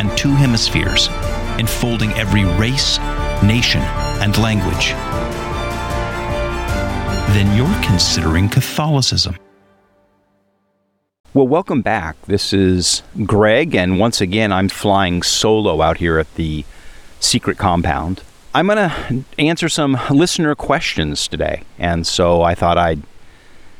and two hemispheres, enfolding every race, nation, and language, then you're considering Catholicism. Well, welcome back. This is Greg, and once again, I'm flying solo out here at the secret compound. I'm going to answer some listener questions today, and so I thought I'd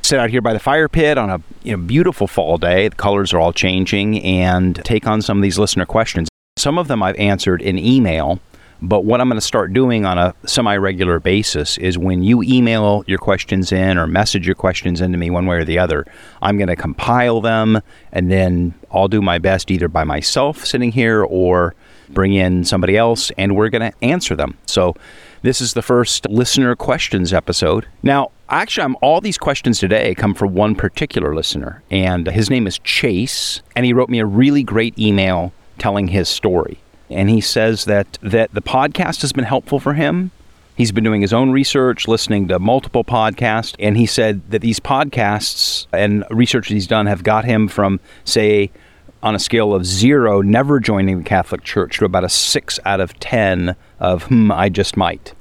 sit out here by the fire pit on a you know, beautiful fall day. The colors are all changing, and take on some of these listener questions. Some of them I've answered in email, but what I'm going to start doing on a semi regular basis is when you email your questions in or message your questions into me one way or the other, I'm going to compile them and then I'll do my best either by myself sitting here or bring in somebody else and we're going to answer them. So this is the first listener questions episode. Now, actually, I'm, all these questions today come from one particular listener, and his name is Chase, and he wrote me a really great email telling his story and he says that that the podcast has been helpful for him. He's been doing his own research, listening to multiple podcasts, and he said that these podcasts and research he's done have got him from, say, on a scale of zero, never joining the Catholic Church, to about a six out of ten of, hmm, I just might.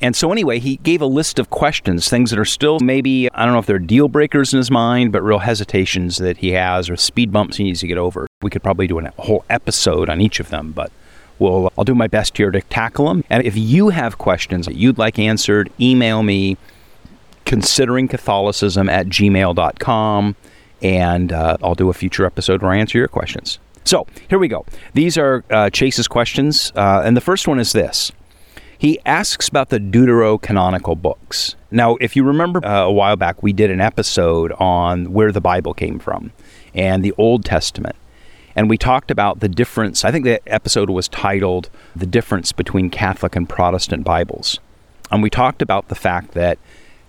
And so, anyway, he gave a list of questions, things that are still maybe, I don't know if they're deal breakers in his mind, but real hesitations that he has or speed bumps he needs to get over. We could probably do a whole episode on each of them, but we'll, I'll do my best here to tackle them. And if you have questions that you'd like answered, email me considering Catholicism at gmail.com, and uh, I'll do a future episode where I answer your questions. So, here we go. These are uh, Chase's questions, uh, and the first one is this. He asks about the deuterocanonical books. Now, if you remember uh, a while back, we did an episode on where the Bible came from and the Old Testament. And we talked about the difference. I think the episode was titled The Difference Between Catholic and Protestant Bibles. And we talked about the fact that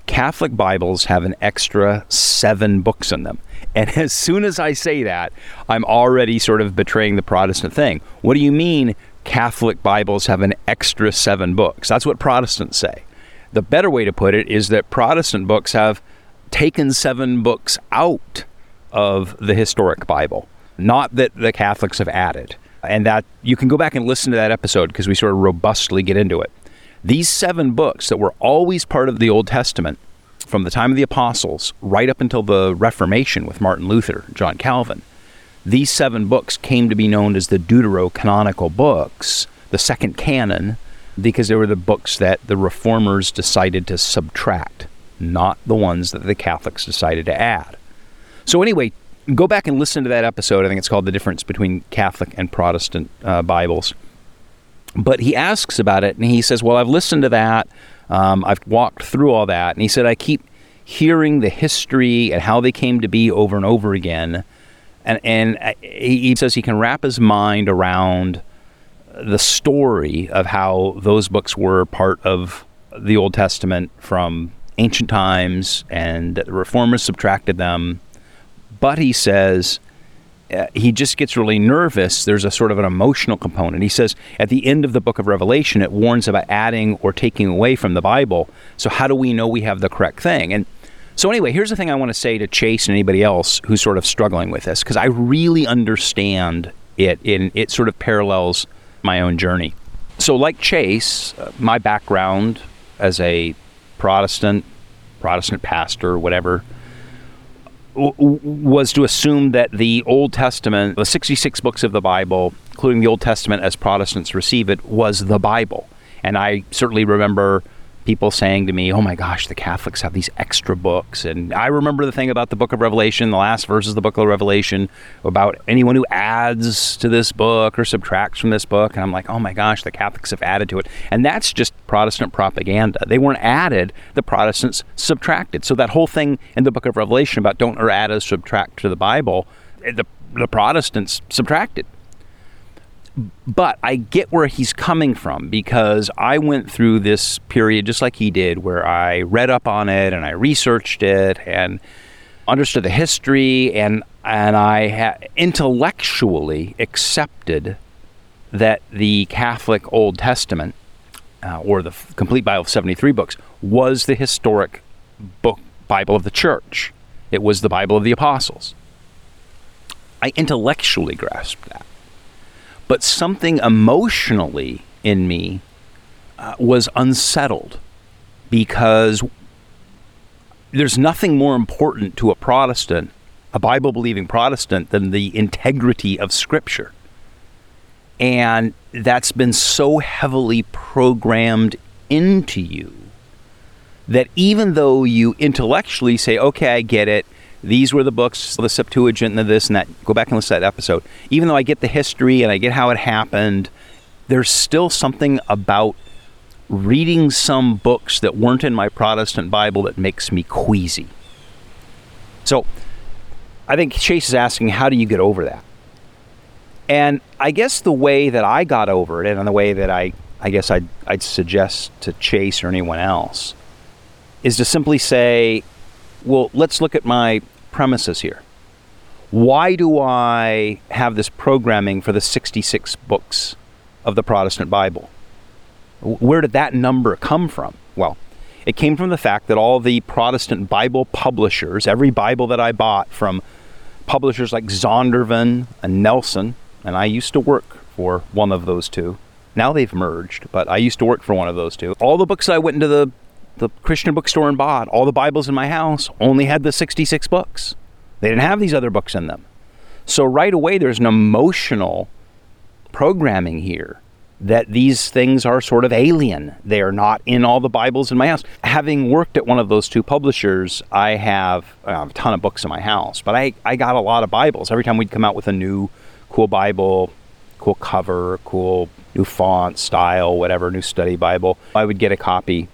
Catholic Bibles have an extra seven books in them. And as soon as I say that, I'm already sort of betraying the Protestant thing. What do you mean Catholic Bibles have an extra seven books. That's what Protestants say. The better way to put it is that Protestant books have taken seven books out of the historic Bible, not that the Catholics have added. And that you can go back and listen to that episode because we sort of robustly get into it. These seven books that were always part of the Old Testament from the time of the apostles right up until the Reformation with Martin Luther, John Calvin, these seven books came to be known as the Deuterocanonical books, the second canon, because they were the books that the reformers decided to subtract, not the ones that the Catholics decided to add. So, anyway, go back and listen to that episode. I think it's called The Difference Between Catholic and Protestant uh, Bibles. But he asks about it, and he says, Well, I've listened to that. Um, I've walked through all that. And he said, I keep hearing the history and how they came to be over and over again and and uh, he says he can wrap his mind around the story of how those books were part of the Old Testament from ancient times, and that the reformers subtracted them. But he says uh, he just gets really nervous. There's a sort of an emotional component. He says at the end of the book of Revelation, it warns about adding or taking away from the Bible. So, how do we know we have the correct thing? And so, anyway, here's the thing I want to say to Chase and anybody else who's sort of struggling with this, because I really understand it, and it sort of parallels my own journey. So, like Chase, uh, my background as a Protestant, Protestant pastor, whatever, was to assume that the Old Testament, the 66 books of the Bible, including the Old Testament as Protestants receive it, was the Bible. And I certainly remember people saying to me, "Oh my gosh, the Catholics have these extra books." And I remember the thing about the Book of Revelation, the last verses of the Book of Revelation, about anyone who adds to this book or subtracts from this book, and I'm like, "Oh my gosh, the Catholics have added to it." And that's just Protestant propaganda. They weren't added; the Protestants subtracted. So that whole thing in the Book of Revelation about don't or add or subtract to the Bible, eh, the the Protestants subtracted. But I get where he's coming from because I went through this period just like he did where I read up on it and I researched it and understood the history and and I ha- intellectually accepted that the Catholic Old Testament uh, or the complete Bible of 73 books was the historic book Bible of the church. It was the Bible of the apostles. I intellectually grasped that. But something emotionally in me uh, was unsettled because there's nothing more important to a Protestant, a Bible believing Protestant, than the integrity of Scripture. And that's been so heavily programmed into you that even though you intellectually say, okay, I get it, these were the books, the Septuagint and this and that. Go back and listen to that episode. Even though I get the history and I get how it happened, there's still something about reading some books that weren't in my Protestant Bible that makes me queasy. So I think Chase is asking, how do you get over that? And I guess the way that I got over it, and the way that I, I guess I'd, I'd suggest to Chase or anyone else, is to simply say, well, let's look at my premises here. Why do I have this programming for the 66 books of the Protestant Bible? Where did that number come from? Well, it came from the fact that all the Protestant Bible publishers, every Bible that I bought from publishers like Zondervan and Nelson, and I used to work for one of those two. Now they've merged, but I used to work for one of those two. All the books I went into the the Christian bookstore and bought, all the Bibles in my house only had the 66 books. They didn't have these other books in them. So right away, there's an emotional programming here that these things are sort of alien. They are not in all the Bibles in my house. Having worked at one of those two publishers, I have, I have a ton of books in my house, but I, I got a lot of Bibles. Every time we'd come out with a new cool Bible, cool cover, cool new font, style, whatever, new study Bible, I would get a copy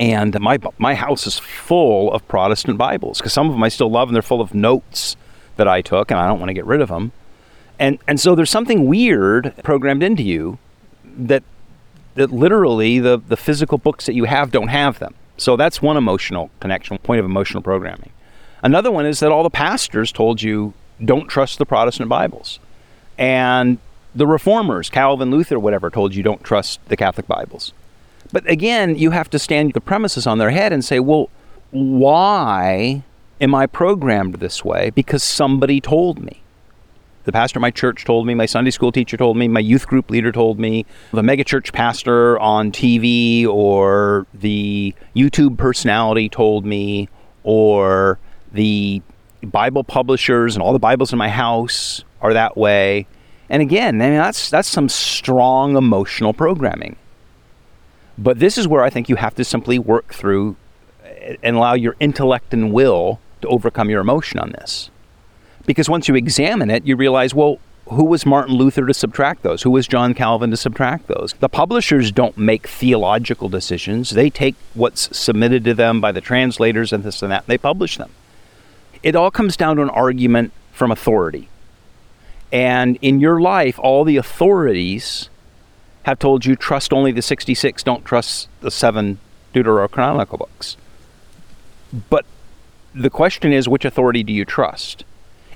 and my my house is full of Protestant Bibles because some of them I still love and they're full of notes that I took and I don't want to get rid of them. And and so there's something weird programmed into you that that literally the the physical books that you have don't have them. So that's one emotional connection, point of emotional programming. Another one is that all the pastors told you don't trust the Protestant Bibles. And the reformers, Calvin, Luther, whatever, told you don't trust the Catholic Bibles. But again, you have to stand the premises on their head and say, well, why am I programmed this way? Because somebody told me. The pastor of my church told me, my Sunday school teacher told me, my youth group leader told me, the megachurch pastor on TV or the YouTube personality told me, or the Bible publishers and all the Bibles in my house are that way. And again, I mean that's that's some strong emotional programming. But this is where I think you have to simply work through eh, and allow your intellect and will to overcome your emotion on this. Because once you examine it, you realize, well, who was Martin Luther to subtract those? Who was John Calvin to subtract those? The publishers don't make theological decisions. They take what's submitted to them by the translators and this and that, and they publish them. It all comes down to an argument from authority. And in your life, all the authorities have told you trust only the 66, don't trust the seven Deuterocanonical books. But the question is, which authority do you trust?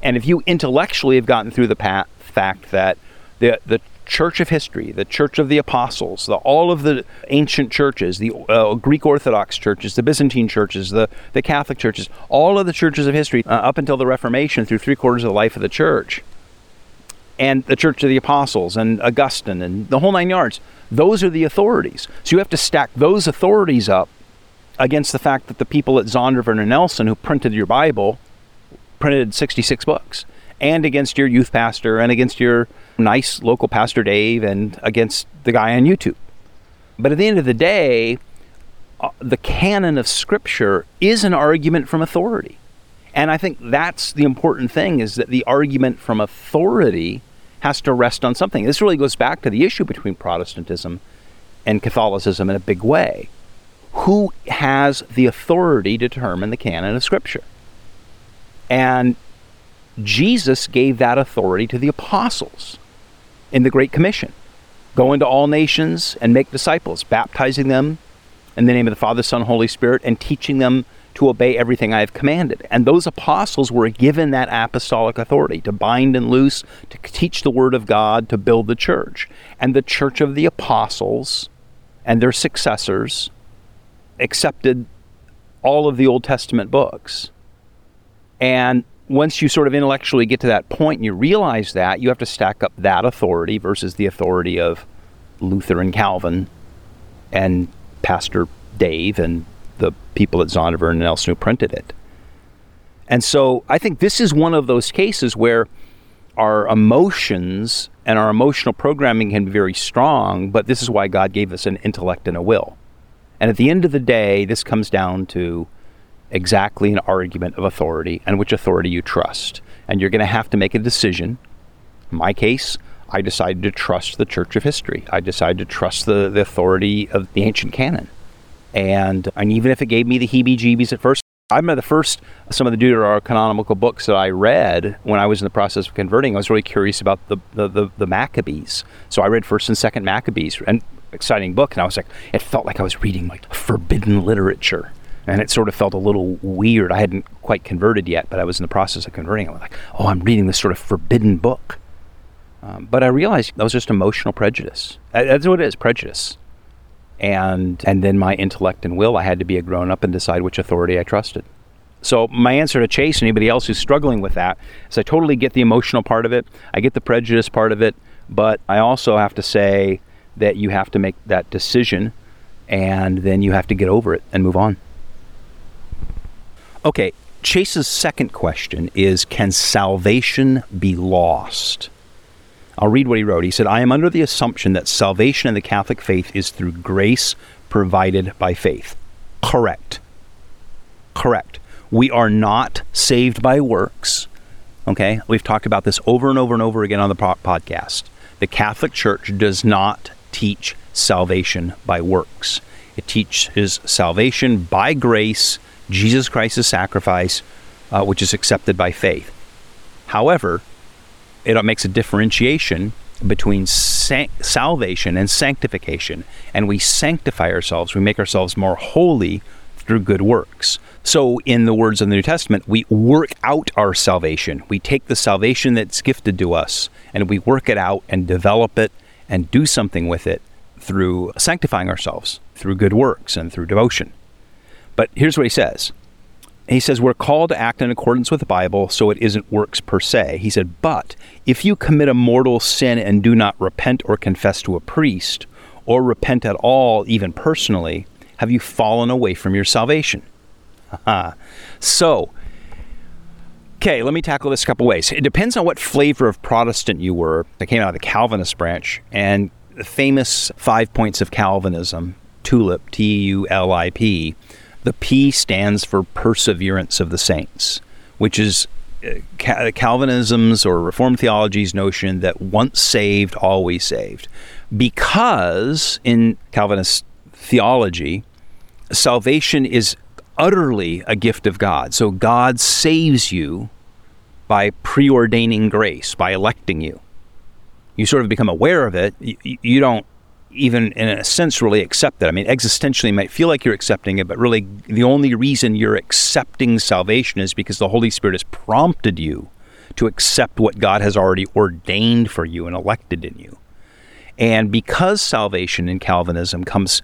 And if you intellectually have gotten through the pa- fact that the, the church of history, the church of the apostles, the, all of the ancient churches, the uh, Greek Orthodox churches, the Byzantine churches, the, the Catholic churches, all of the churches of history uh, up until the Reformation through three quarters of the life of the church, and the Church of the Apostles and Augustine and the whole nine yards. Those are the authorities. So you have to stack those authorities up against the fact that the people at Zondervan and Nelson who printed your Bible printed 66 books, and against your youth pastor, and against your nice local pastor Dave, and against the guy on YouTube. But at the end of the day, uh, the canon of Scripture is an argument from authority. And I think that's the important thing is that the argument from authority has to rest on something. This really goes back to the issue between Protestantism and Catholicism in a big way. Who has the authority to determine the canon of Scripture? And Jesus gave that authority to the apostles. in the Great Commission go into all nations and make disciples, baptizing them in the name of the Father, Son, Holy Spirit, and teaching them to obey everything I have commanded. And those apostles were given that apostolic authority to bind and loose, to teach the word of God, to build the church. And the church of the apostles and their successors accepted all of the Old Testament books. And once you sort of intellectually get to that point and you realize that, you have to stack up that authority versus the authority of Luther and Calvin and Pastor Dave and the people at Zondervan and Nelson who printed it. And so I think this is one of those cases where our emotions and our emotional programming can be very strong, but this is why God gave us an intellect and a will. And at the end of the day, this comes down to exactly an argument of authority and which authority you trust. And you're going to have to make a decision. In my case, I decided to trust the Church of History. I decided to trust the, the authority of the ancient canon. And, and even if it gave me the heebie jeebies at first, I remember the first, some of the Deuterocanonical books that I read when I was in the process of converting, I was really curious about the, the, the, the Maccabees. So I read 1st and 2nd Maccabees, and exciting book. And I was like, it felt like I was reading like forbidden literature. And it sort of felt a little weird. I hadn't quite converted yet, but I was in the process of converting. I was like, oh, I'm reading this sort of forbidden book. Um, but I realized that was just emotional prejudice. That's what it is, prejudice and and then my intellect and will i had to be a grown up and decide which authority i trusted. So my answer to chase anybody else who's struggling with that is i totally get the emotional part of it. I get the prejudice part of it. But i also have to say that you have to make that decision and then you have to get over it and move on. Okay chase's second question is can salvation be lost I'll read what he wrote. He said, I am under the assumption that salvation in the Catholic faith is through grace provided by faith. Correct. Correct. We are not saved by works. Okay? We've talked about this over and over and over again on the podcast. The Catholic Church does not teach salvation by works, it teaches salvation by grace, Jesus Christ's sacrifice, uh, which is accepted by faith. However, it makes a differentiation between san- salvation and sanctification. And we sanctify ourselves, we make ourselves more holy through good works. So, in the words of the New Testament, we work out our salvation. We take the salvation that's gifted to us and we work it out and develop it and do something with it through sanctifying ourselves, through good works and through devotion. But here's what he says he says we're called to act in accordance with the Bible, so it isn't works per se. He said, but if you commit a mortal sin and do not repent or confess to a priest, or repent at all, even personally, have you fallen away from your salvation? Uh-huh. so, okay, let me tackle this a couple ways. It depends on what flavor of Protestant you were. I came out of the Calvinist branch, and the famous five points of Calvinism, TULIP, T U L I P the P stands for perseverance of the saints, which is uh, Calvinism's or Reformed theology's notion that once saved, always saved. Because in Calvinist theology, salvation is utterly a gift of God. So God saves you by preordaining grace, by electing you. You sort of become aware of it. You, you don't even in a sense really accept that. I mean, existentially, you might feel like you're accepting it, but really the only reason you're accepting salvation is because the Holy Spirit has prompted you to accept what God has already ordained for you and elected in you. And because salvation in Calvinism comes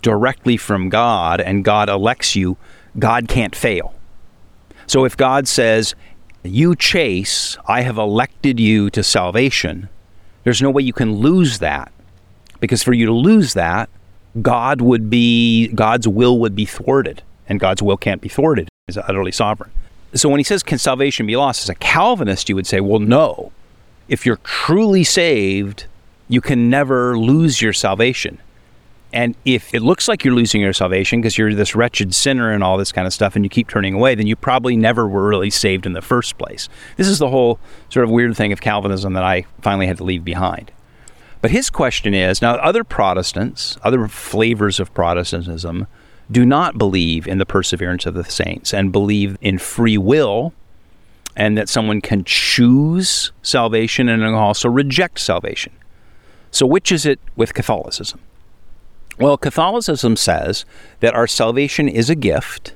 directly from God and God elects you, God can't fail. So if God says, You chase, I have elected you to salvation, there's no way you can lose that because for you to lose that, God would be God's will would be thwarted, and God's will can't be thwarted. He's utterly sovereign. So when he says, "Can salvation be lost?" as a Calvinist, you would say, "Well, no. If you're truly saved, you can never lose your salvation." And if it looks like you're losing your salvation because you're this wretched sinner and all this kind of stuff, and you keep turning away, then you probably never were really saved in the first place. This is the whole sort of weird thing of Calvinism that I finally had to leave behind. But his question is now, other Protestants, other flavors of Protestantism, do not believe in the perseverance of the saints and believe in free will and that someone can choose salvation and also reject salvation. So, which is it with Catholicism? Well, Catholicism says that our salvation is a gift,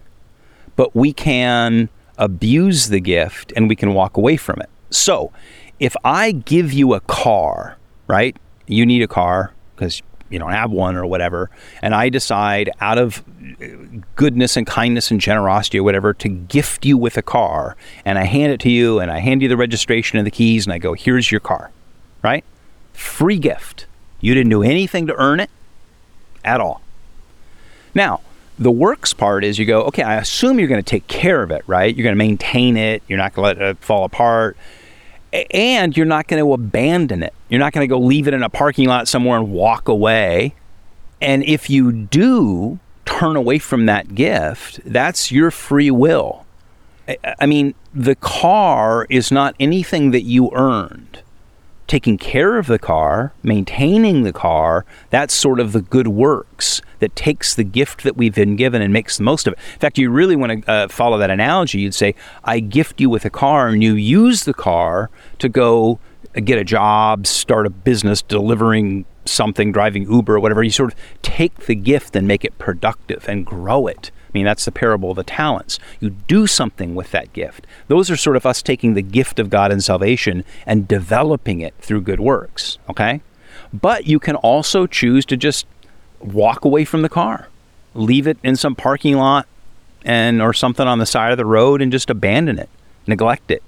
but we can abuse the gift and we can walk away from it. So, if I give you a car, right? You need a car because you don't have one or whatever, and I decide out of uh, goodness and kindness and generosity or whatever to gift you with a car, and I hand it to you and I hand you the registration and the keys and I go, here's your car, right? Free gift. You didn't do anything to earn it at all. Now, the works part is you go, okay, I assume you're going to take care of it, right? You're going to maintain it. You're not going to let it fall apart. And you're not going to abandon it. You're not going to go leave it in a parking lot somewhere and walk away. And if you do turn away from that gift, that's your free will. I mean, the car is not anything that you earned taking care of the car, maintaining the car, that's sort of the good works that takes the gift that we've been given and makes the most of it. In fact, you really want to uh, follow that analogy. You'd say, I gift you with a car, and you use the car to go get a job, start a business, delivering something, driving Uber or whatever. You sort of take the gift and make it productive and grow it mean, that's the parable of the talents. You do something with that gift. Those are sort of us taking the gift of God and salvation and developing it through good works, okay? But you can also choose to just walk away from the car, leave it in some parking lot and or something on the side of the road and just abandon it, neglect it.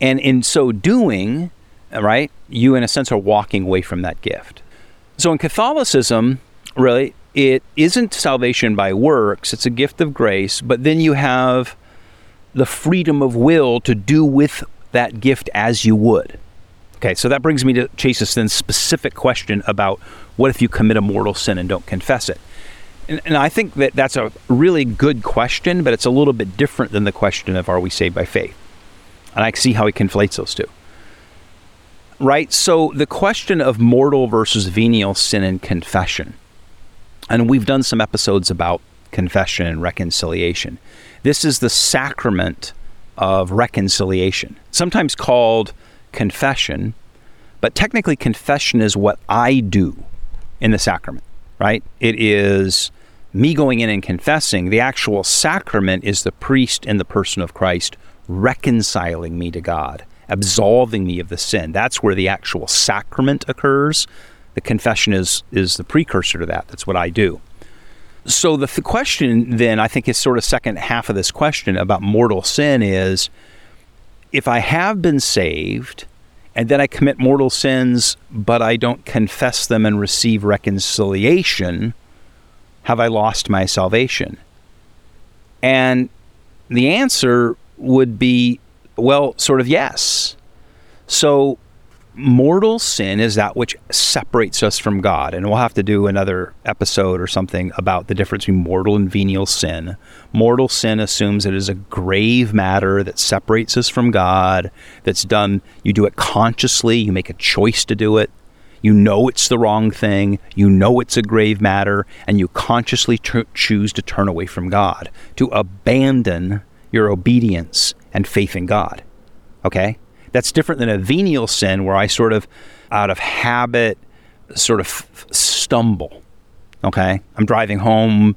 And in so doing, right, you in a sense are walking away from that gift. So in Catholicism, really, it isn't salvation by works, it's a gift of grace, but then you have the freedom of will to do with that gift as you would. Okay, so that brings me to Chase's then specific question about what if you commit a mortal sin and don't confess it? And, and, I think that that's a really good question, but it's a little bit different than the question of are we saved by faith? And I see how he conflates those two. Right? So the question of mortal versus venial sin and confession and we've done some episodes about confession and reconciliation. This is the sacrament of reconciliation, sometimes called confession, but technically, confession is what I do in the sacrament, right? It is me going in and confessing. The actual sacrament is the priest in the person of Christ reconciling me to God, absolving me of the sin. That's where the actual sacrament occurs. The confession is is the precursor to that. That's what I do. So the, question then, I think, is sort of second half of this question about mortal sin is if I have been saved and then I commit mortal sins, but I don't confess them and receive reconciliation, have I lost my salvation? And the answer would be, well, sort of yes. So mortal sin is that which separates us from God. And we'll have to do another episode or something about the difference between mortal and venial sin. Mortal sin assumes it is a grave matter that separates us from God, that's done, you do it consciously, you make a choice to do it. You know it's the wrong thing, you know it's a grave matter, and you consciously t- choose to turn away from God, to abandon your obedience and faith in God. Okay? That's different than a venial sin where I sort of, out of habit, sort of stumble. Okay? I'm driving home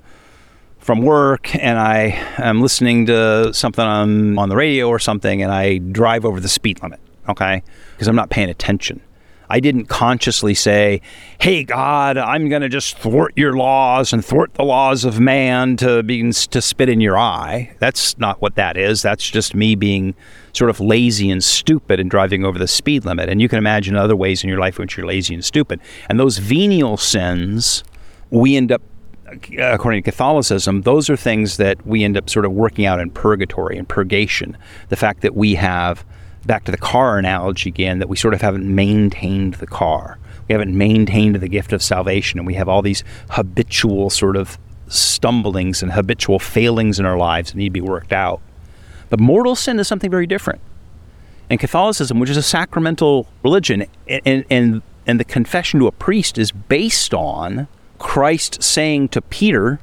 from work and I am listening to something on, on the radio or something and I drive over the speed limit. Okay? Because I'm not paying attention. I didn't consciously say, "Hey God, I'm going to just thwart your laws and thwart the laws of man to be to spit in your eye." That's not what that is. That's just me being sort of lazy and stupid and driving over the speed limit. And you can imagine other ways in your life in which you're lazy and stupid. And those venial sins, we end up according to Catholicism, those are things that we end up sort of working out in purgatory and purgation. The fact that we have back to the car analogy again that we sort of haven't maintained the car. We haven't maintained the gift of salvation, and we have all these habitual sort of stumblings and habitual failings in our lives that need to be worked out. But mortal sin is something very different. And Catholicism, which is a sacramental religion, and, and, and the confession to a priest is based on Christ saying to Peter,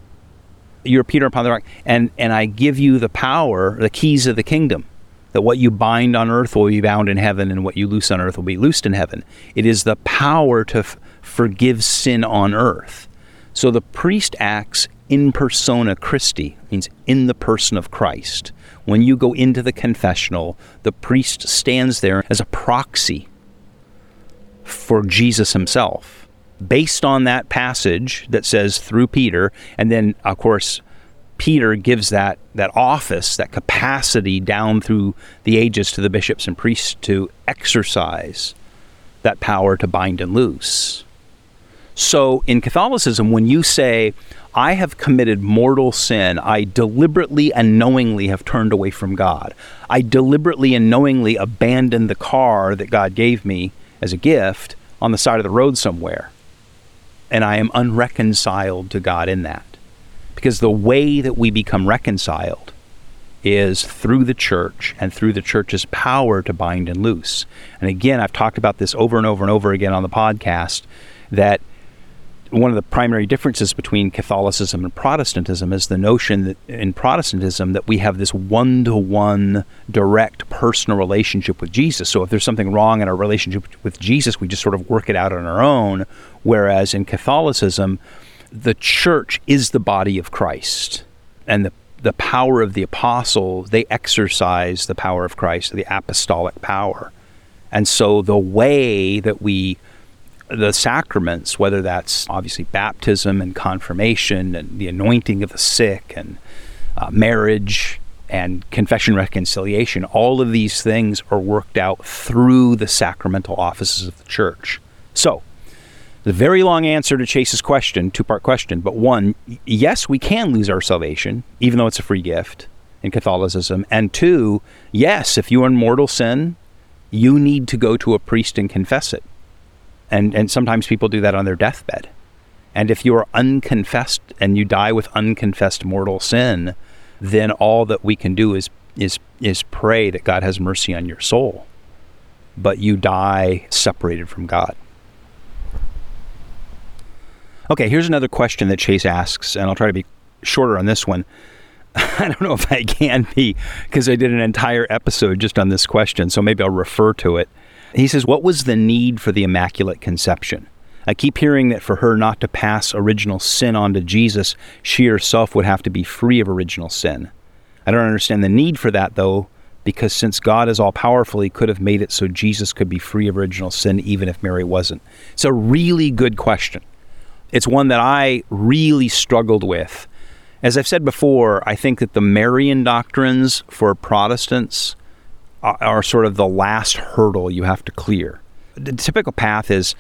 You're Peter upon the rock, and, and I give you the power, the keys of the kingdom that what you bind on earth will be bound in heaven and what you loose on earth will be loosed in heaven. It is the power to f- forgive sin on earth. So the priest acts in persona Christi, means in the person of Christ. When you go into the confessional, the priest stands there as a proxy for Jesus himself. Based on that passage that says through Peter, and then, of course, Peter gives that, that office, that capacity down through the ages to the bishops and priests to exercise that power to bind and loose. So in Catholicism, when you say, I have committed mortal sin, I deliberately and knowingly have turned away from God, I deliberately and knowingly abandoned the car that God gave me as a gift on the side of the road somewhere, and I am unreconciled to God in that. Because the way that we become reconciled is through the church and through the church's power to bind and loose. And again, I've talked about this over and over and over again on the podcast that one of the primary differences between Catholicism and Protestantism is the notion that in Protestantism that we have this one-to-one direct personal relationship with Jesus. So if there's something wrong in our relationship with Jesus, we just sort of work it out on our own, whereas in Catholicism the church is the body of Christ, and the the power of the apostles they exercise the power of Christ, the apostolic power, and so the way that we the sacraments, whether that's obviously baptism and confirmation and the anointing of the sick and uh, marriage and confession reconciliation, all of these things are worked out through the sacramental offices of the church. So, the very long answer to Chase's question, two part question, but one, yes, we can lose our salvation, even though it's a free gift in Catholicism. And two, yes, if you are in mortal sin, you need to go to a priest and confess it. And, and sometimes people do that on their deathbed. And if you are unconfessed and you die with unconfessed mortal sin, then all that we can do is, is, is pray that God has mercy on your soul. But you die separated from God. Okay, here's another question that Chase asks, and I'll try to be shorter on this one. I don't know if I can be because I did an entire episode just on this question, so maybe I'll refer to it. He says, What was the need for the Immaculate Conception? I keep hearing that for her not to pass original sin on to Jesus, she herself would have to be free of original sin. I don't understand the need for that, though, because since God is all powerful, He could have made it so Jesus could be free of original sin even if Mary wasn't. It's a really good question it's one that I really struggled with. As I've said before, I think that the Marian doctrines for Protestants are sort of the last hurdle you have to clear. The typical path is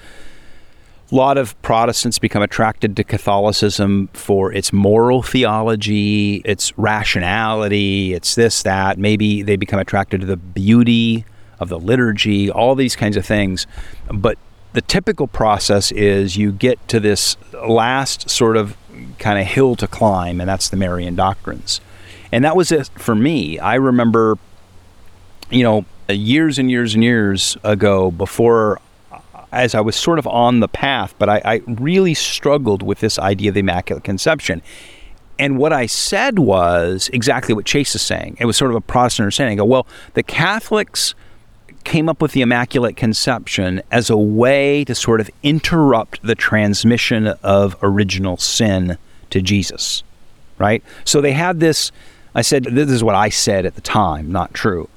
a lot of Protestants become attracted to Catholicism for its moral theology, its rationality, it's this, that. Maybe they become attracted to the beauty of the liturgy, all these kinds of things. But the typical process is you get to this last sort of kind of hill to climb, and that's the Marian doctrines. And that was it for me. I remember, you know, years and years and years ago, before as I was sort of on the path, but I, I really struggled with this idea of the Immaculate Conception. And what I said was exactly what Chase is saying. It was sort of a Protestant understanding. I go, well, the Catholics came up with the Immaculate Conception as a way to sort of interrupt the transmission of original sin to Jesus, right? So they had this. I said, this is what I said at the time, not true.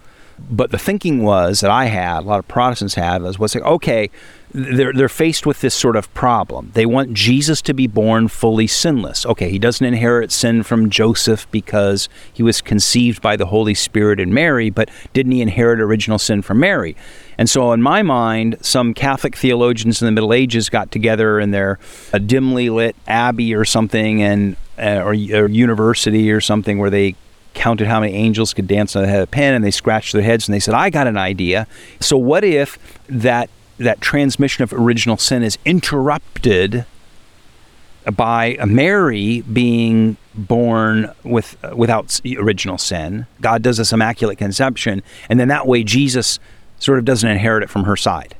But the thinking was that I had, a lot of Protestants had, was, was like, okay, they're, they're faced with this sort of problem. They want Jesus to be born fully sinless. Okay, he doesn't inherit sin from Joseph because he was conceived by the Holy Spirit in Mary, but didn't he inherit original sin from Mary? And so, in my mind, some Catholic theologians in the Middle Ages got together in their a dimly lit abbey or something, and uh, or, or university or something, where they counted how many angels could dance on the head of a pin and they scratched their heads and they said, I got an idea. So, what if that that transmission of original sin is interrupted by a Mary being born with without original sin. God does this immaculate conception, and then that way Jesus sort of doesn't inherit it from her side.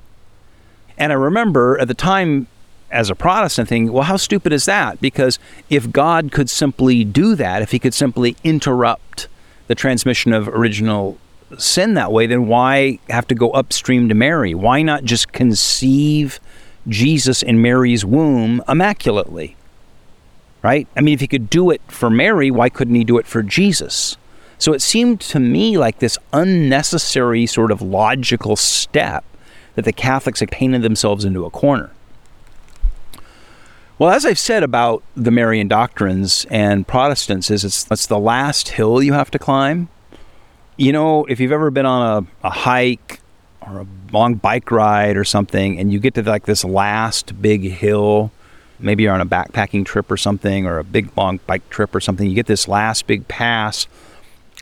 And I remember at the time as a Protestant thinking, well, how stupid is that? Because if God could simply do that, if he could simply interrupt the transmission of original sin that way, then why have to go upstream to Mary? Why not just conceive Jesus in Mary's womb immaculately? Right? I mean, if he could do it for Mary, why couldn't he do it for Jesus? So it seemed to me like this unnecessary sort of logical step that the Catholics had painted themselves into a corner. Well, as I've said about the Marian doctrines and Protestants, is it's, it's the last hill you have to climb. You know, if you've ever been on a, a hike or a long bike ride or something, and you get to like this last big hill, maybe you're on a backpacking trip or something, or a big long bike trip or something, you get this last big pass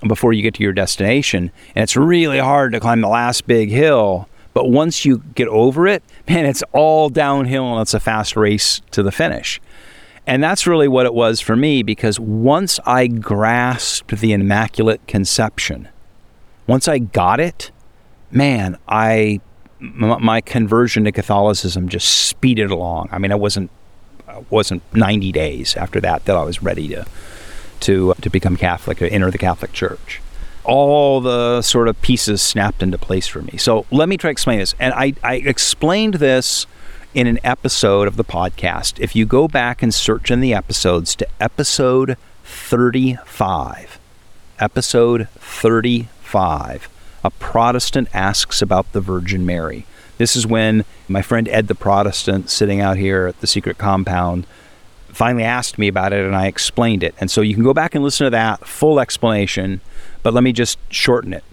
before you get to your destination. And it's really hard to climb the last big hill. But once you get over it, man, it's all downhill and it's a fast race to the finish. And that's really what it was for me because once I grasped the Immaculate Conception, once I got it, man, I my conversion to Catholicism just speeded along. I mean, I wasn't wasn't 90 days after that that I was ready to to to become Catholic, to enter the Catholic Church. All the sort of pieces snapped into place for me. So let me try to explain this. And I, I explained this in an episode of the podcast. If you go back and search in the episodes to episode 35, episode 35, a Protestant asks about the Virgin Mary. This is when my friend Ed the Protestant, sitting out here at the secret compound, finally asked me about it and I explained it. And so you can go back and listen to that full explanation, but let me just shorten it.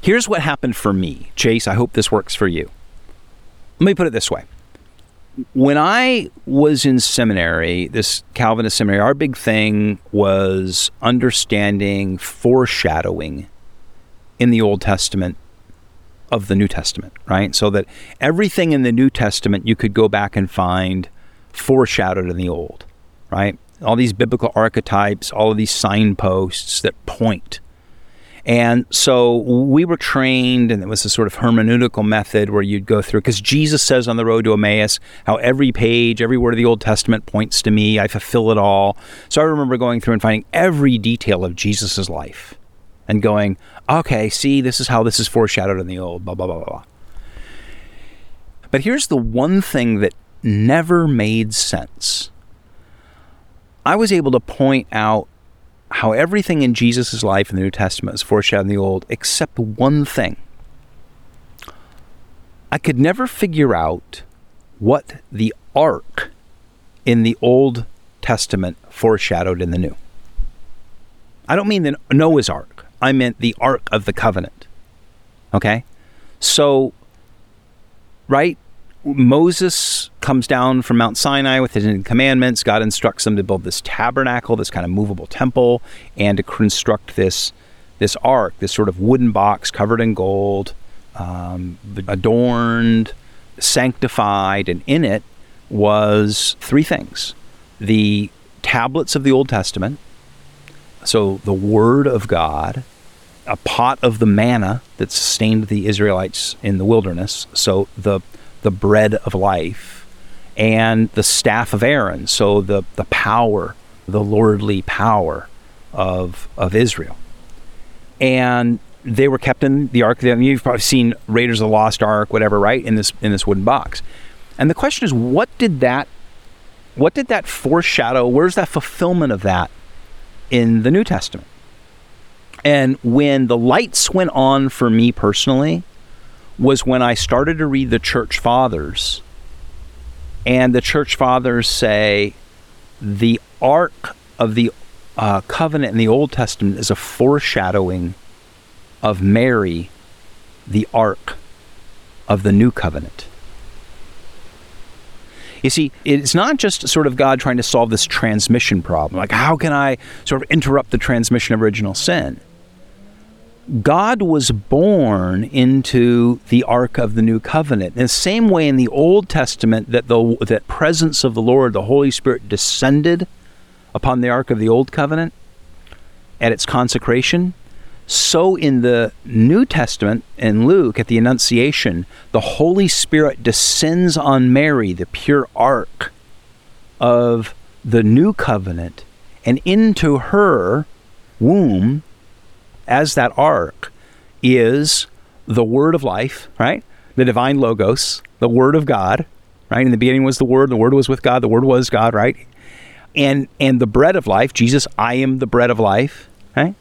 Here's what happened for me. Chase, I hope this works for you. Let me put it this way. When I was in seminary, this Calvinist seminary, our big thing was understanding foreshadowing in the Old Testament of the New Testament, right? So that everything in the New Testament you could go back and find foreshadowed in the old, right? All these biblical archetypes, all of these signposts that point. And so we were trained, and it was a sort of hermeneutical method where you'd go through, because Jesus says on the road to Emmaus how every page, every word of the Old Testament points to me. I fulfill it all. So I remember going through and finding every detail of Jesus' life and going, okay, see, this is how this is foreshadowed in the Old, blah, blah, blah, blah. But here's the one thing that never made sense. I was able to point out how everything in Jesus' life in the New Testament is foreshadowed in the Old, except one thing. I could never figure out what the ark in the Old Testament foreshadowed in the New. I don't mean the Noah's Ark. I meant the Ark of the Covenant. Okay? So, right? Moses comes down from Mount Sinai with his commandments. God instructs them to build this tabernacle, this kind of movable temple, and to construct this this ark, this sort of wooden box covered in gold, um, adorned, sanctified, and in it was three things: the tablets of the Old Testament, so the Word of God, a pot of the manna that sustained the Israelites in the wilderness, so the the bread of life, and the staff of Aaron, so the, the power, the lordly power of, of Israel. And they were kept in the ark. You've probably seen Raiders of the Lost Ark, whatever, right? In this in this wooden box. And the question is, what did that what did that foreshadow? Where's that fulfillment of that in the New Testament? And when the lights went on for me personally, was when I started to read the church fathers, and the church fathers say the ark of the uh, covenant in the Old Testament is a foreshadowing of Mary, the ark of the new covenant. You see, it's not just sort of God trying to solve this transmission problem. Like, how can I sort of interrupt the transmission of original sin? God was born into the Ark of the New Covenant. In the same way in the Old Testament that the that presence of the Lord, the Holy Spirit, descended upon the Ark of the Old Covenant at its consecration, so in the New Testament in Luke at the Annunciation, the Holy Spirit descends on Mary, the pure ark of the New Covenant, and into her womb as that ark, is the word of life, right? The divine logos, the word of God, right? In the beginning was the word, the word was with God, the word was God, right? And and the bread of life, Jesus, I am the bread of life, right?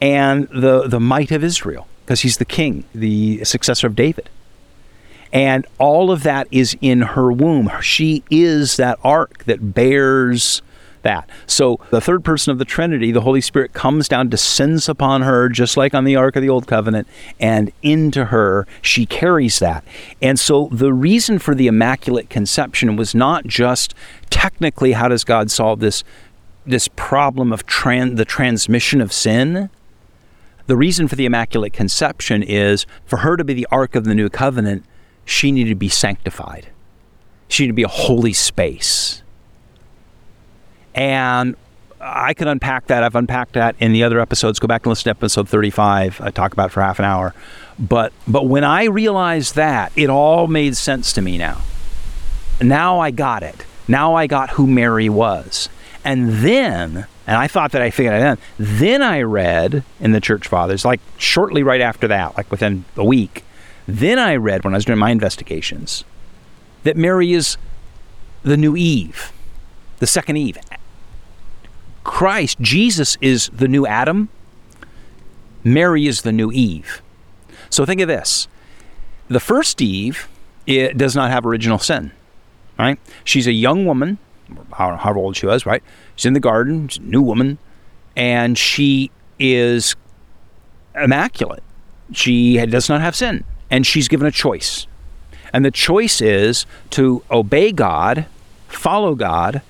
And the the might of Israel, because he's the king, the successor of David. And all of that is in her womb. She is that ark that bears that. So the third person of the Trinity, the Holy Spirit, comes down, descends upon her, just like on the Ark of the Old Covenant, and into her, she carries that. And so the reason for the Immaculate Conception was not just technically how does God solve this this problem of tran- the transmission of sin. The reason for the Immaculate Conception is for her to be the Ark of the New Covenant, she needed to be sanctified. She needed to be a holy space. And I can unpack that. I've unpacked that in the other episodes. Go back and listen to episode 35. I talk about for half an hour. But but when I realized that, it all made sense to me now. Now I got it. Now I got who Mary was. And then, and I thought that I figured it out. Then I read in the Church Fathers, like shortly right after that, like within a week. Then I read when I was doing my investigations that Mary is the new Eve, the second Eve. Christ, Jesus is the new Adam. Mary is the new Eve. So think of this. The first Eve it does not have original sin, right? She's a young woman, however old she was, right? She's in the garden, she's a new woman, and she is immaculate. She does not have sin, and she's given a choice. And the choice is to obey God, follow God,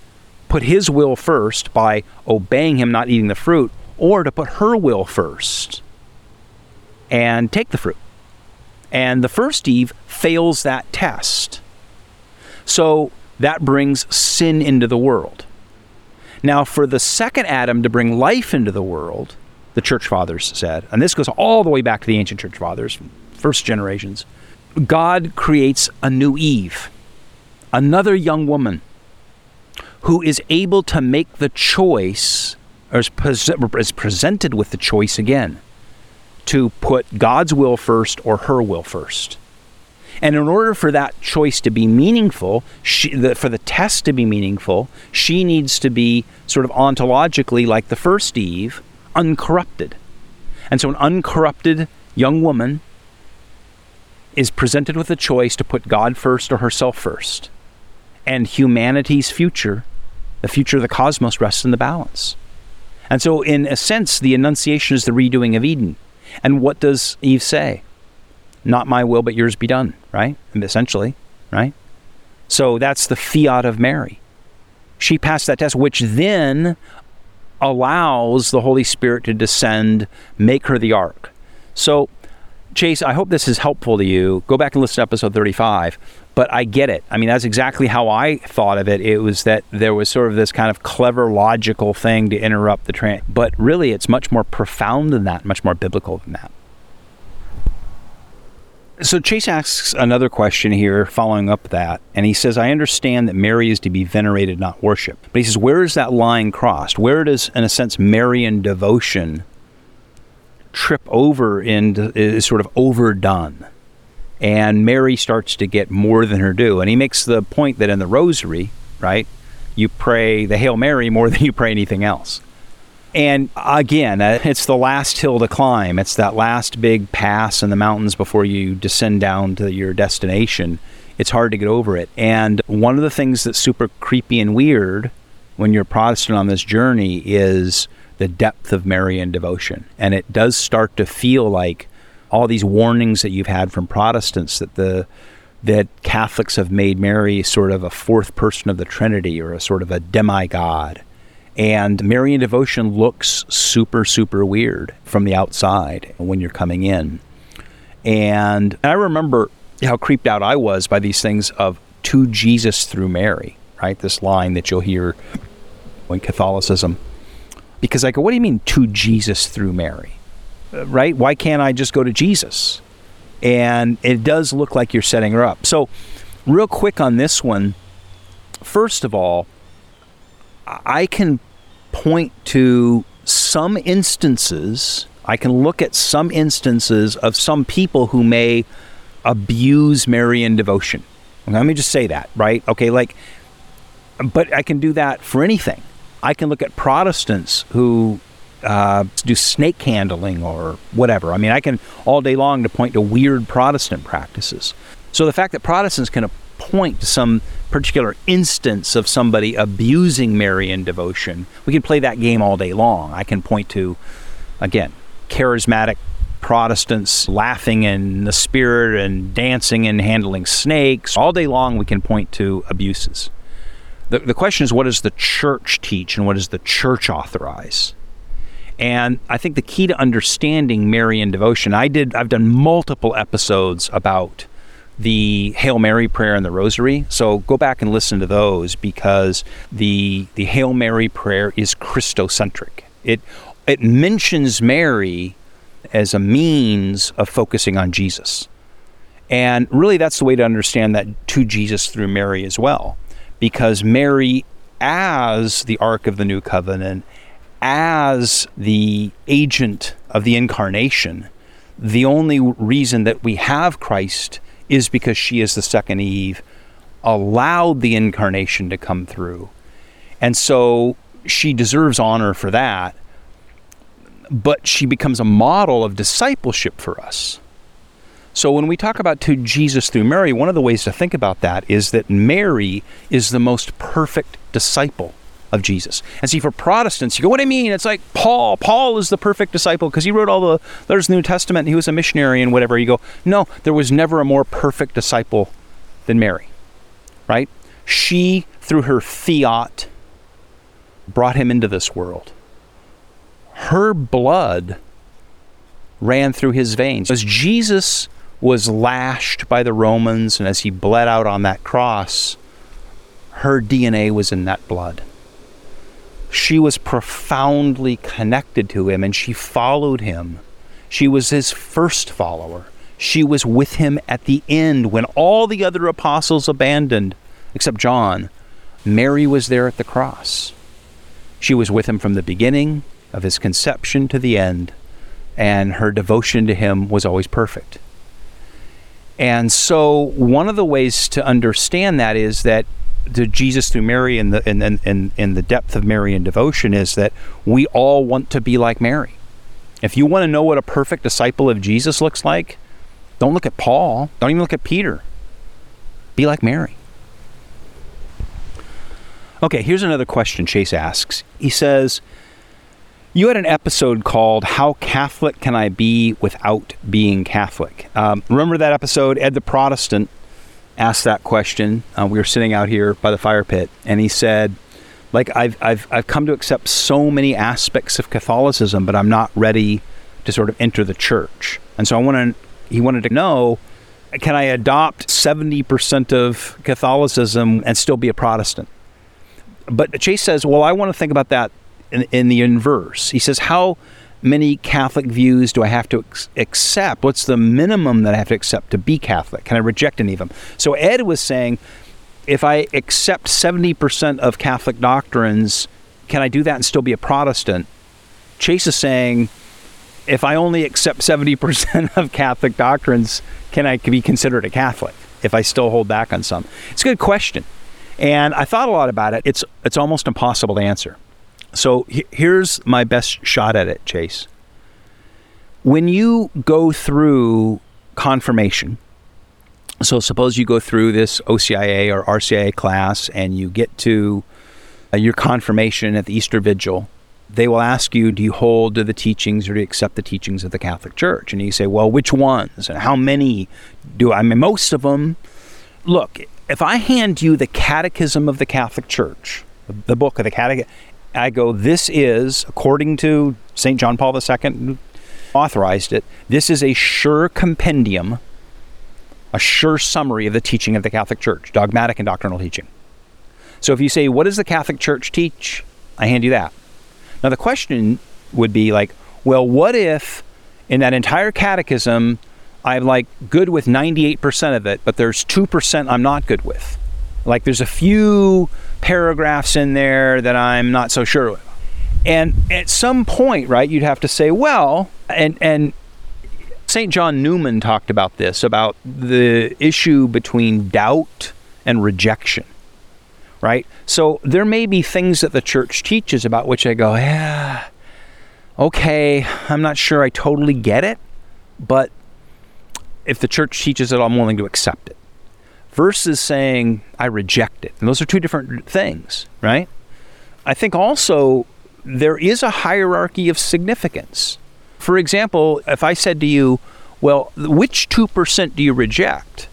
put his will first by obeying him, not eating the fruit, or to put her will first and take the fruit. And the first Eve fails that test. So that brings sin into the world. Now, for the second Adam to bring life into the world, the church fathers said, and this goes all the way back to the ancient church fathers, first generations, God creates a new Eve, another young woman who is able to make the choice, or is, is presented with the choice again, to put God's will first or her will first. And in order for that choice to be meaningful, she, the, for the test to be meaningful, she needs to be sort of ontologically like the first Eve, uncorrupted. And so an uncorrupted young woman is presented with a choice to put God first or herself first. And humanity's future the future of the cosmos rests in the balance. And so, in a sense, the Annunciation is the redoing of Eden. And what does Eve say? Not my will, but yours be done, right? Essentially, right? So that's the fiat of Mary. She passed that test, which then allows the Holy Spirit to descend, make her the ark. So, Chase, I hope this is helpful to you. Go back and listen to episode 35 but I get it. I mean, that's exactly how I thought of it. It was that there was sort of this kind of clever, logical thing to interrupt the train. But really, it's much more profound than that, much more biblical than that. So Chase asks another question here, following up that, and he says, "I understand that Mary is to be venerated, not worshipped." But he says, "Where is that line crossed? Where does, in a sense, Marian devotion trip over and is sort of overdone?" and Mary starts to get more than her due. And he makes the point that in the rosary, right, you pray the Hail Mary more than you pray anything else. And again, uh, it's the last hill to climb. It's that last big pass in the mountains before you descend down to your destination. It's hard to get over it. And one of the things that's super creepy and weird when you're Protestant on this journey is the depth of Marian devotion. And it does start to feel like all these warnings that you've had from Protestants that the that Catholics have made Mary sort of a fourth person of the Trinity or a sort of a demigod. And Marian devotion looks super, super weird from the outside when you're coming in. And I remember how creeped out I was by these things of to Jesus through Mary, right? This line that you'll hear in Catholicism. Because I go, what do you mean to Jesus through Mary? Uh, right? Why can't I just go to Jesus? And it does look like you're setting her up. So, real quick on this one, first of all, I can point to some instances. I can look at some instances of some people who may abuse Marian devotion. Let me just say that, right? Okay, like, but I can do that for anything. I can look at Protestants who uh, do snake handling or whatever. I mean, I can all day long to point to weird Protestant practices. So the fact that Protestants can point to some particular instance of somebody abusing Marian devotion, we can play that game all day long. I can point to, again, charismatic Protestants laughing in the spirit and dancing and handling snakes. All day long, we can point to abuses. The, the question is, what does the church teach and what does the church authorize? And I think the key to understanding Marian devotion, I did, I've done multiple episodes about the Hail Mary prayer and the Rosary. So go back and listen to those because the the Hail Mary prayer is Christocentric. It it mentions Mary as a means of focusing on Jesus. And really that's the way to understand that to Jesus through Mary as well. Because Mary as the Ark of the New Covenant, as the agent of the incarnation, the only reason that we have Christ is because she is the second Eve, allowed the incarnation to come through. And so she deserves honor for that, but she becomes a model of discipleship for us. So when we talk about to Jesus through Mary, one of the ways to think about that is that Mary is the most perfect disciple of Jesus. And see, for Protestants, you go, what do I mean? It's like Paul. Paul is the perfect disciple because he wrote all the letters of the New Testament he was a missionary and whatever. You go, no, there was never a more perfect disciple than Mary, right? She, through her fiat, brought him into this world. Her blood ran through his veins. As Jesus was lashed by the Romans and as he bled out on that cross, her DNA was in that blood she was profoundly connected to him and she followed him. She was his first follower. She was with him at the end when all the other apostles abandoned, except John. Mary was there at the cross. She was with him from the beginning of his conception to the end, and her devotion to him was always perfect. And so, one of the ways to understand that is that to Jesus through Mary and the and, and, and, and the depth of Marian devotion is that we all want to be like Mary. If you want to know what a perfect disciple of Jesus looks like, don't look at Paul. Don't even look at Peter. Be like Mary. Okay, here's another question Chase asks. He says, You had an episode called How Catholic Can I Be Without Being Catholic? Um, remember that episode? Ed the Protestant asked that question. Uh, we were sitting out here by the fire pit, and he said, "Like I've I've I've come to accept so many aspects of Catholicism, but I'm not ready to sort of enter the church." And so I wanted he wanted to know, can I adopt 70% of Catholicism and still be a Protestant? But Chase says, "Well, I want to think about that in, in the inverse." He says, "How?" many Catholic views do I have to ex- accept? What's the minimum that I have to accept to be Catholic? Can I reject any of them? So Ed was saying, if I accept 70% of Catholic doctrines, can I do that and still be a Protestant? Chase is saying, if I only accept 70% of Catholic doctrines, can I be considered a Catholic if I still hold back on some? It's a good question. And I thought a lot about it. It's, it's almost impossible to answer. So here's my best shot at it, Chase. When you go through confirmation, so suppose you go through this OCIA or RCIA class and you get to uh, your confirmation at the Easter Vigil, they will ask you, do you hold to the teachings or do you accept the teachings of the Catholic Church? And you say, well, which ones and how many do I? I mean, most of them. Look, if I hand you the Catechism of the Catholic Church, the book of the Catechism, I go, this is, according to St. John Paul II, authorized it, this is a sure compendium, a sure summary of the teaching of the Catholic Church, dogmatic and doctrinal teaching. So if you say, what does the Catholic Church teach? I hand you that. Now the question would be like, well, what if in that entire catechism I'm like good with 98% of it, but there's 2% I'm not good with? Like there's a few paragraphs in there that I'm not so sure. Of. And at some point, right, you'd have to say, well, and and St. John Newman talked about this about the issue between doubt and rejection. Right? So there may be things that the church teaches about which I go, yeah, okay, I'm not sure I totally get it, but if the church teaches it, I'm willing to accept it. Versus saying, I reject it. And those are two different things, right? I think also there is a hierarchy of significance. For example, if I said to you, well, which 2% do you reject?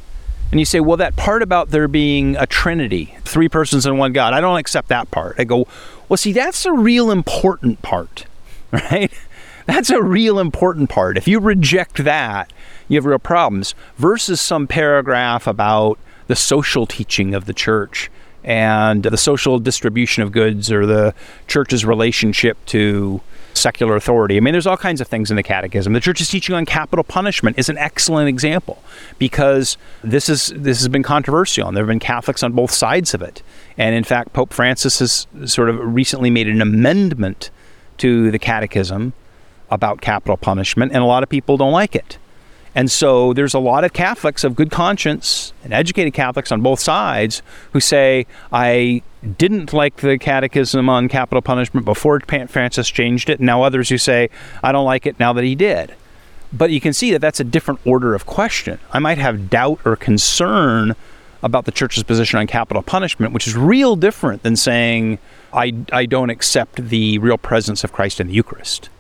And you say, well, that part about there being a trinity, three persons in one God, I don't accept that part. I go, well, see, that's a real important part, right? That's a real important part. If you reject that, you have real problems versus some paragraph about the social teaching of the church and the social distribution of goods or the church's relationship to secular authority. I mean, there's all kinds of things in the catechism. The church's teaching on capital punishment is an excellent example because this is this has been controversial and there have been Catholics on both sides of it. And in fact, Pope Francis has sort of recently made an amendment to the catechism about capital punishment and a lot of people don't like it. And so there's a lot of Catholics of good conscience and educated Catholics on both sides who say, I didn't like the catechism on capital punishment before Francis changed it. And now others who say, I don't like it now that he did. But you can see that that's a different order of question. I might have doubt or concern about the church's position on capital punishment, which is real different than saying, I, I don't accept the real presence of Christ in the Eucharist.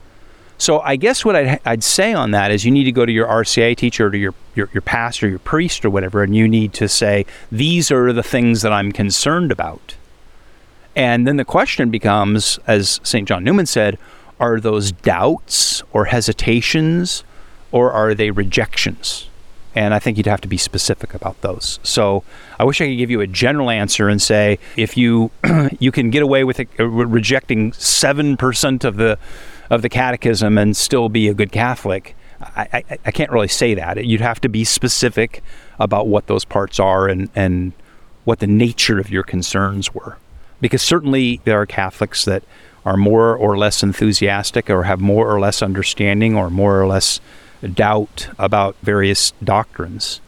So I guess what I'd, I'd, say on that is you need to go to your RCIA teacher or to your, your, your pastor, your priest or whatever, and you need to say, these are the things that I'm concerned about. And then the question becomes, as St. John Newman said, are those doubts or hesitations or are they rejections? And I think you'd have to be specific about those. So I wish I could give you a general answer and say if you you can get away with it, uh, rejecting seven percent of the of the catechism and still be a good Catholic. I, I, I, can't really say that. You'd have to be specific about what those parts are and, and what the nature of your concerns were. Because certainly there are Catholics that are more or less enthusiastic or have more or less understanding or more or less doubt about various doctrines.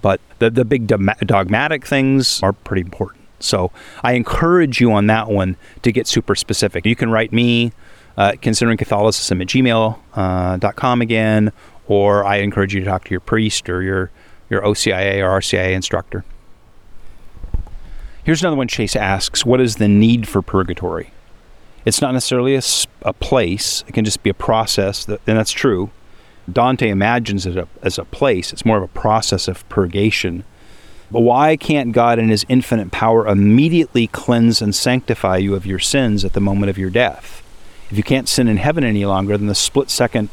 But the, the big dogmatic things are pretty important. So I encourage you on that one to get super specific. You can write me uh, considering Catholicism at gmail.com uh, again, or I encourage you to talk to your priest or your, your OCIA or RCIA instructor. Here's another one Chase asks What is the need for purgatory? It's not necessarily a, a place, it can just be a process, that, and that's true. Dante imagines it as a place, it's more of a process of purgation. But why can't God, in His infinite power, immediately cleanse and sanctify you of your sins at the moment of your death? If you can't sin in heaven any longer, then the split second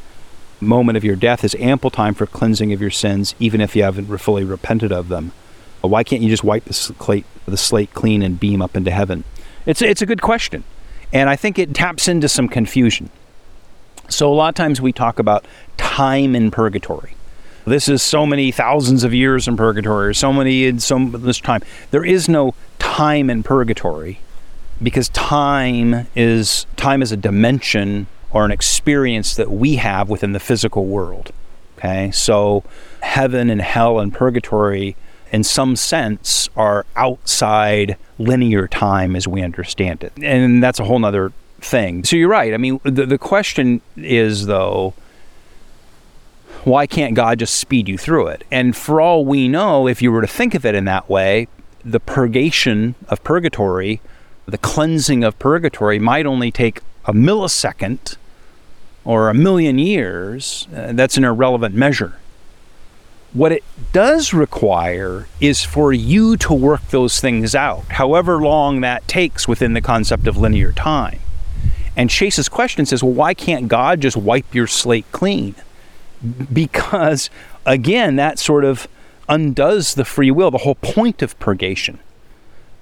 moment of your death is ample time for cleansing of your sins, even if you haven't fully repented of them. Why can't you just wipe the slate, the slate clean and beam up into heaven? It's, it's a good question. And I think it taps into some confusion. So, a lot of times we talk about time in purgatory. This is so many thousands of years in purgatory, or so many in so this time. There is no time in purgatory because time is time is a dimension or an experience that we have within the physical world. Okay, so heaven and hell and purgatory, in some sense, are outside linear time as we understand it, and that's a whole other thing. So you're right. I mean, the the question is though. Why can't God just speed you through it? And for all we know, if you were to think of it in that way, the purgation of purgatory the cleansing of purgatory might only take a millisecond or a million years. Uh, that's an irrelevant measure. What it does require is for you to work those things out, however long that takes within the concept of linear time. And Chase's question says, well, why can't God just wipe your slate clean? Because, again, that sort of undoes the free will, the whole point of purgation.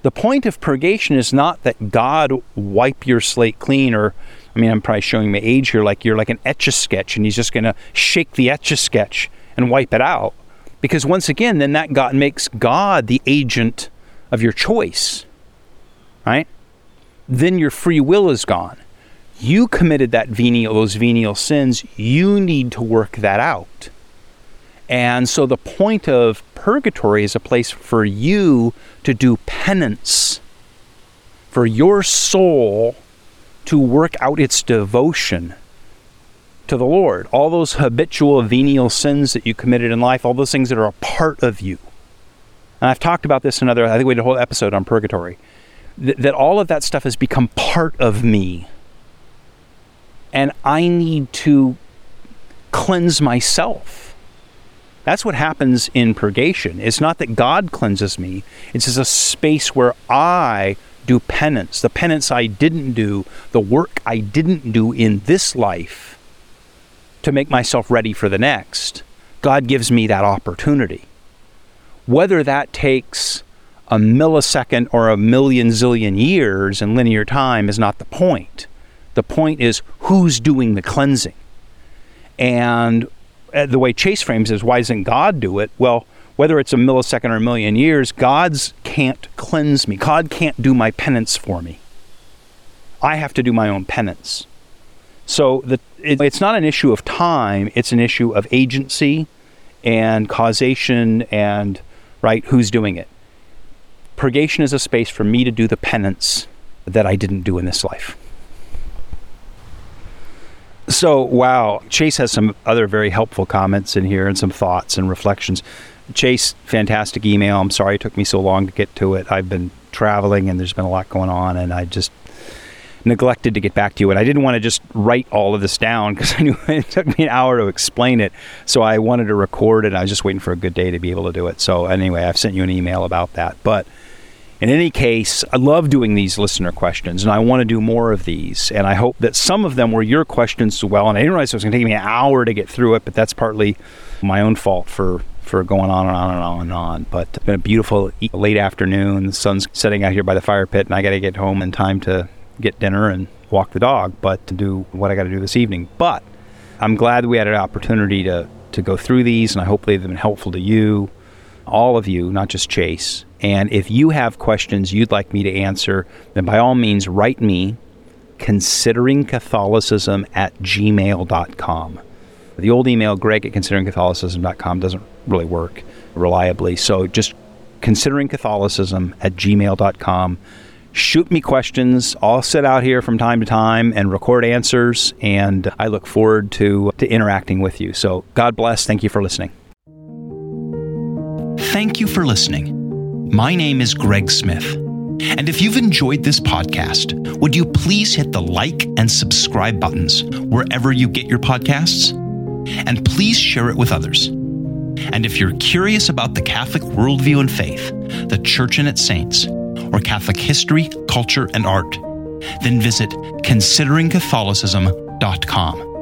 The point of purgation is not that God wipe your slate clean or I mean I'm probably showing my age here like you're like an etch a sketch and he's just going to shake the etch a sketch and wipe it out. Because once again then that God makes God the agent of your choice. Right? Then your free will is gone. You committed that venial, those venial sins. You need to work that out. And so the point of purgatory is a place for you to do penance, for your soul to work out its devotion to the Lord. All those habitual venial sins that you committed in life, all those things that are a part of you. And I've talked about this in another, I think we did a whole episode on purgatory. Th- that all of that stuff has become part of me. And I need to cleanse myself. That's what happens in purgation. It's not that God cleanses me, it's just a space where I do penance. The penance I didn't do, the work I didn't do in this life to make myself ready for the next. God gives me that opportunity. Whether that takes a millisecond or a million zillion years in linear time is not the point. The point is who's doing the cleansing. And Uh, the way Chase frames is why doesn't God do it? Well, whether it's a millisecond or a million years, God's can't cleanse me. God can't do my penance for me. I have to do my own penance. So the, it, it's not an issue of time, it's an issue of agency and causation and, right, who's doing it. Purgation is a space for me to do the penance that I didn't do in this life. So, wow, Chase has some other very helpful comments in here and some thoughts and reflections. Chase, fantastic email. I'm sorry it took me so long to get to it. I've been traveling and there's been a lot going on, and I just neglected to get back to you. And I didn't want to just write all of this down because I knew it took me an hour to explain it. So I wanted to record it. I was just waiting for a good day to be able to do it. So anyway, I've sent you an email about that. But in any case, I love doing these listener questions, and I want to do more of these. And I hope that some of them were your questions as well. And I didn't realize it was going to take me an hour to get through it, but that's partly my own fault for for going on and on and on and on. But it's been a beautiful late afternoon. The sun's setting out here by the fire pit, and I got to get home in time to get dinner and walk the dog, but to do what I got to do this evening. But I'm glad we had an opportunity to to go through these, and I hope they've been helpful to you, all of you, not just Chase. And if you have questions you'd like me to answer, then by all means write me considering Catholicism at gmail.com. The old email, greg at consideringcatholicism.com, doesn't really work reliably. So just considering Catholicism at gmail.com. Shoot me questions. I'll sit out here from time to time and record answers, and I look forward to, to interacting with you. So God bless. Thank you for listening. Thank you for listening. My name is Greg Smith. And if you've enjoyed this podcast, would you please hit the like and subscribe buttons wherever you get your podcasts? And please share it with others. And if you're curious about the Catholic worldview and faith, the Church and its saints, or Catholic history, culture, and art, then visit consideringcatholicism.com.